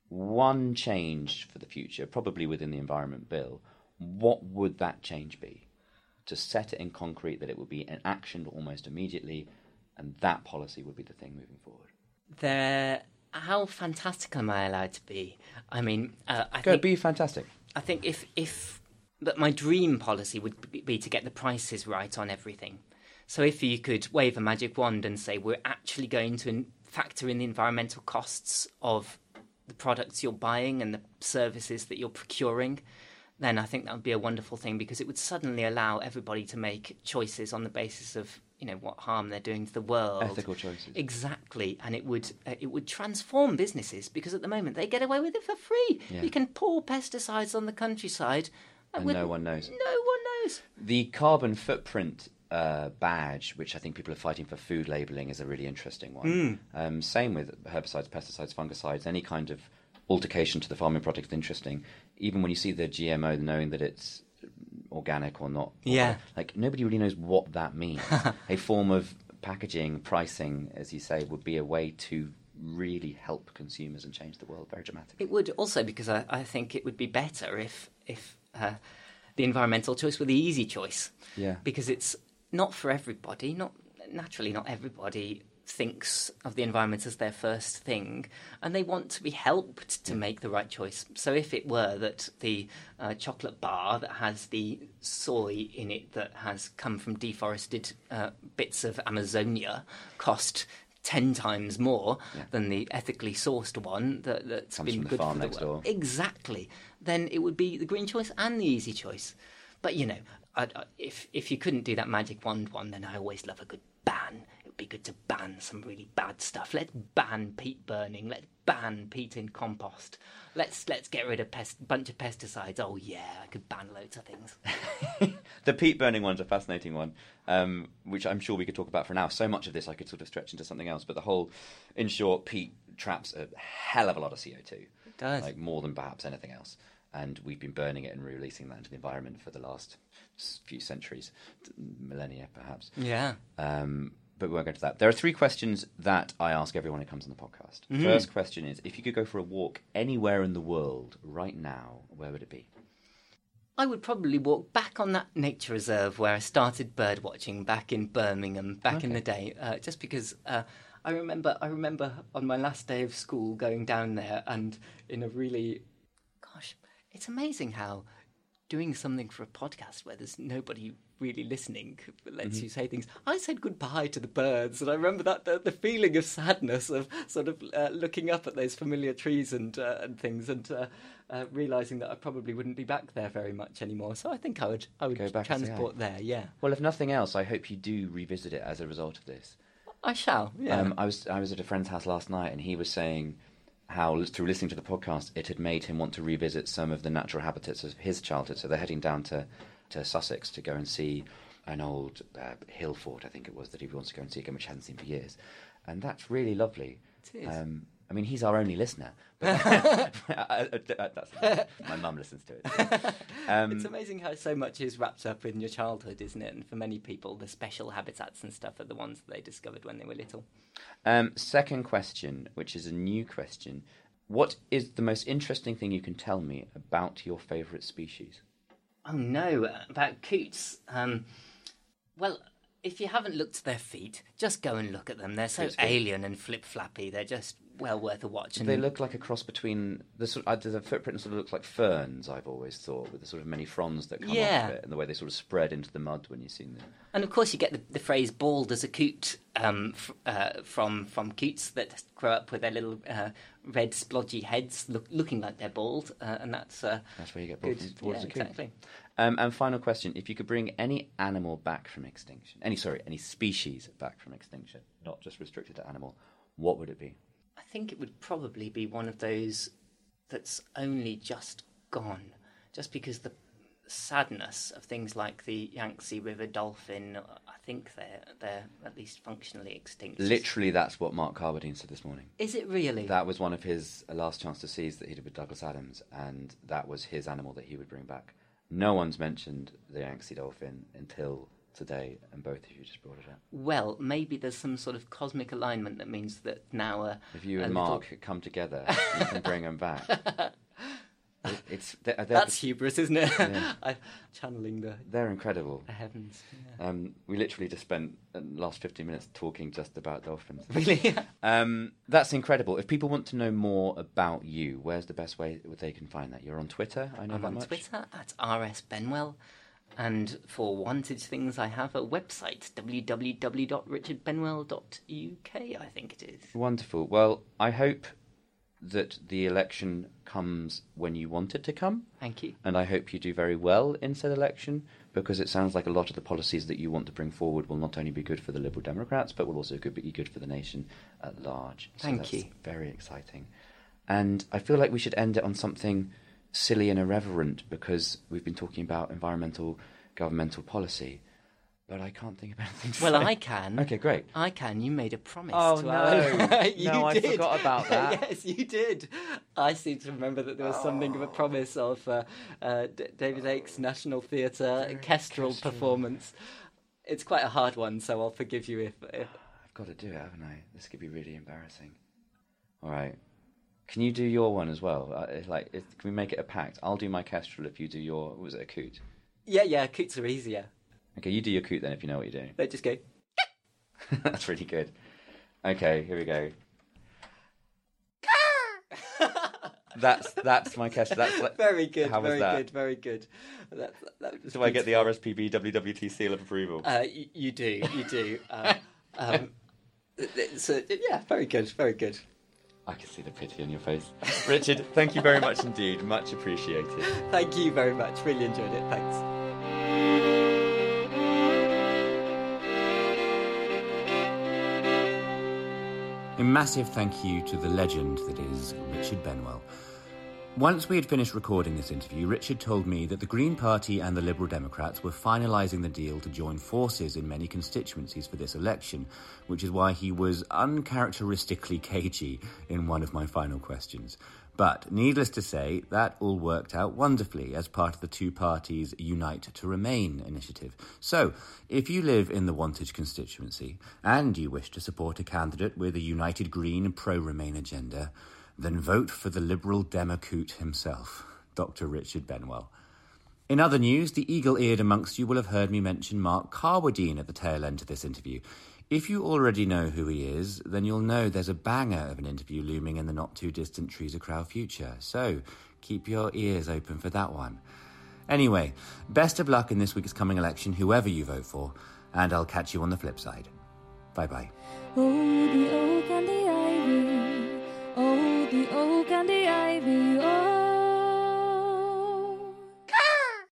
one change for the future, probably within the Environment Bill, what would that change be? To set it in concrete that it would be enactioned almost immediately, and that policy would be the thing moving forward. There. How fantastic am I allowed to be? I mean, uh, I Go, think be fantastic. I think if if but my dream policy would be to get the prices right on everything. So if you could wave a magic wand and say we're actually going to factor in the environmental costs of the products you're buying and the services that you're procuring, then I think that would be a wonderful thing because it would suddenly allow everybody to make choices on the basis of you know what harm they're doing to the world, Ethical choices. Exactly, and it would uh, it would transform businesses because at the moment they get away with it for free. Yeah. You can pour pesticides on the countryside, And with- no one knows. No one knows. The carbon footprint uh, badge, which I think people are fighting for food labelling, is a really interesting one. Um, same with herbicides, pesticides, fungicides, any kind of altercation to the farming product is interesting. Even when you see the GMO, knowing that it's organic or not. Yeah. Like, nobody really knows what that means. a form of packaging, pricing, as you say, would be a way to really help consumers and change the world very dramatically. It would also because I, I think it would be better if if uh, the environmental choice were the easy choice. Yeah. Because it's not for everybody. Not naturally, not everybody thinks of the environment as their first thing, and they want to be helped to make the right choice. So if it were that the uh, chocolate bar that has the soy in it that has come from deforested uh, bits of Amazonia cost. Ten times more Yeah. than the ethically sourced one that, that's Comes been from the good farm for the next world. door. Exactly. Then it would be the green choice and the easy choice. But you know, I, I, if if you couldn't do that magic wand one, then I always love a good ban. It would be good to ban some really bad stuff. Let's ban peat burning. Let's ban peat in compost. Let's let's get rid of pest bunch of pesticides. Oh yeah, I could ban loads of things. the peat burning one's a fascinating one, um, which I'm sure we could talk about for now. So much of this I could sort of stretch into something else, but the whole, in short, peat traps a hell of a lot of CO2. It does. Like more than perhaps anything else. And we've been burning it and releasing that into the environment for the last few centuries, millennia perhaps. Yeah. Um, but we won't go into that. There are three questions that I ask everyone who comes on the podcast. First question is if you could go for a walk anywhere in the world right now, where would it be? I would probably walk back on that nature reserve where I started bird watching back in Birmingham back in the day, uh, just because uh, I remember I remember on my last day of school going down there and in a really, it's amazing how doing something for a podcast where there's nobody really listening lets you say things. I said goodbye to the birds, and I remember that the, the feeling of sadness of sort of uh, looking up at those familiar trees and uh, and things, and uh, uh, realizing that I probably wouldn't be back there very much anymore. So I think I would I would Go back transport there. Yeah, Well, if nothing else, I hope you do revisit it as a result of this. I shall. Yeah. Um, I was I was at a friend's house last night, and he was saying how through listening to the podcast, it had made him want to revisit some of the natural habitats of his childhood. So they're heading down to to Sussex to go and see an old uh, hill fort, I think it was, that he wants to go and see again, which he hasn't seen for years, and that's really lovely. It is. Um, I mean, he's our only listener. But uh, uh, that's, my mum listens to it. Um, it's amazing how so much is wrapped up in your childhood, isn't it? And for many people, the special habitats and stuff are the ones that they discovered when they were little. Um, second question, which is a new question. What is the most interesting thing you can tell me about your favourite species? Oh no, about coots. Um, well, if you haven't looked at their feet, just go and look at them. They're so alien and flip flappy. They're just well worth a watch. And They look like a cross between the sort. Uh, the footprint sort of looks like ferns. I've always thought with the sort of many fronds that come Yeah. off it, and the way they sort of spread into the mud when you've seen them. And of course, you get the, the phrase "bald as a coot" um, f- uh, from from coots that grow up with their little uh, red splodgy heads, look, looking like they're bald, uh, and that's uh, That's where you get good. bald, bald yeah, as a coot. exactly. Um, and final question: If you could bring any animal back from extinction, any sorry, any species back from extinction, not just restricted to animal, what would it be? I think it would probably be one of those that's only just gone, just because the sadness of things like the Yangtze River dolphin. I think they're they're at least functionally extinct. Literally, that's what Mark Carwardine said this morning. Is it really? That was one of his uh, Last Chance to See that he did with Douglas Adams, and that was his animal that he would bring back. No one's mentioned the Yangtze dolphin until today, and both of you just brought it up. Well, maybe there's some sort of cosmic alignment that means that now a, If you and little- Mark come together, you can bring them back. It- it's they're, they're, That's hubris, isn't it? Yeah. I'm channeling the, they're incredible. the heavens. Yeah. Um, we literally just spent the last 15 minutes talking just about dolphins. Really? Um, that's incredible. If people want to know more about you, where's the best way that they can find that? You're on Twitter, I know I'm that on much. Twitter at RS Benwell. And for wanted things, I have a website, www.richardbenwell.uk, I think it is. Wonderful. Well, I hope that the election comes when you want it to come, Thank you. and I hope you do very well in said election because it sounds like a lot of the policies that you want to bring forward will not only be good for the Liberal Democrats, but will also be good for the nation at large. So Thank you. Very exciting. And I feel like we should end it on something silly and irreverent because we've been talking about environmental governmental policy, but I can't think of anything to Well, say. I can. Okay, great. I can. You made a promise. Oh, to no. Our... you No, I did. forgot about that. yes, you did. I seem to remember that there was something of a promise of uh, uh, D- David Ake's National Theatre Kestrel Kestrel. performance. It's quite a hard one, so I'll forgive you if. if... I've got to do it, haven't I? This could be really embarrassing. All right. Can you do your one as well? Uh, it's like, it, can we make it a pact? I'll do my kestrel if you do your. Was it a coot? Yeah, yeah, coots are easier. Okay, you do your coot then if you know what you're doing. They just go. That's really good. Okay, here we go. That's that's my kestrel. That's like, Very good. How was very that? good. Very good. That, that was do I get the. RSPB WWT seal of approval? Uh, you, you do. You do. Um, um, so yeah, very good. Very good. I can see the pity on your face. Richard, thank you very much indeed. Much appreciated. Thank you very much. Really enjoyed it. Thanks. A massive thank you to the legend that is Richard Benwell. Once we had finished recording this interview, Richard told me that the Green Party and the Liberal Democrats were finalising the deal to join forces in many constituencies for this election, which is why he was uncharacteristically cagey in one of my final questions. But needless to say, that all worked out wonderfully as part of the two parties' Unite to Remain initiative. So, if you live in the Wantage constituency and you wish to support a candidate with a United Green pro Remain agenda, then vote for the Liberal Democoot himself, Dr. Richard Benwell. In other news, the eagle eared amongst you will have heard me mention Mark Carwardine at the tail end of this interview. If you already know who he is, then you'll know there's a banger of an interview looming in the not too distant Trees of Crow future, so keep your ears open for that one. Anyway, best of luck in this week's coming election, whoever you vote for, and I'll catch you on the flip side. Bye bye.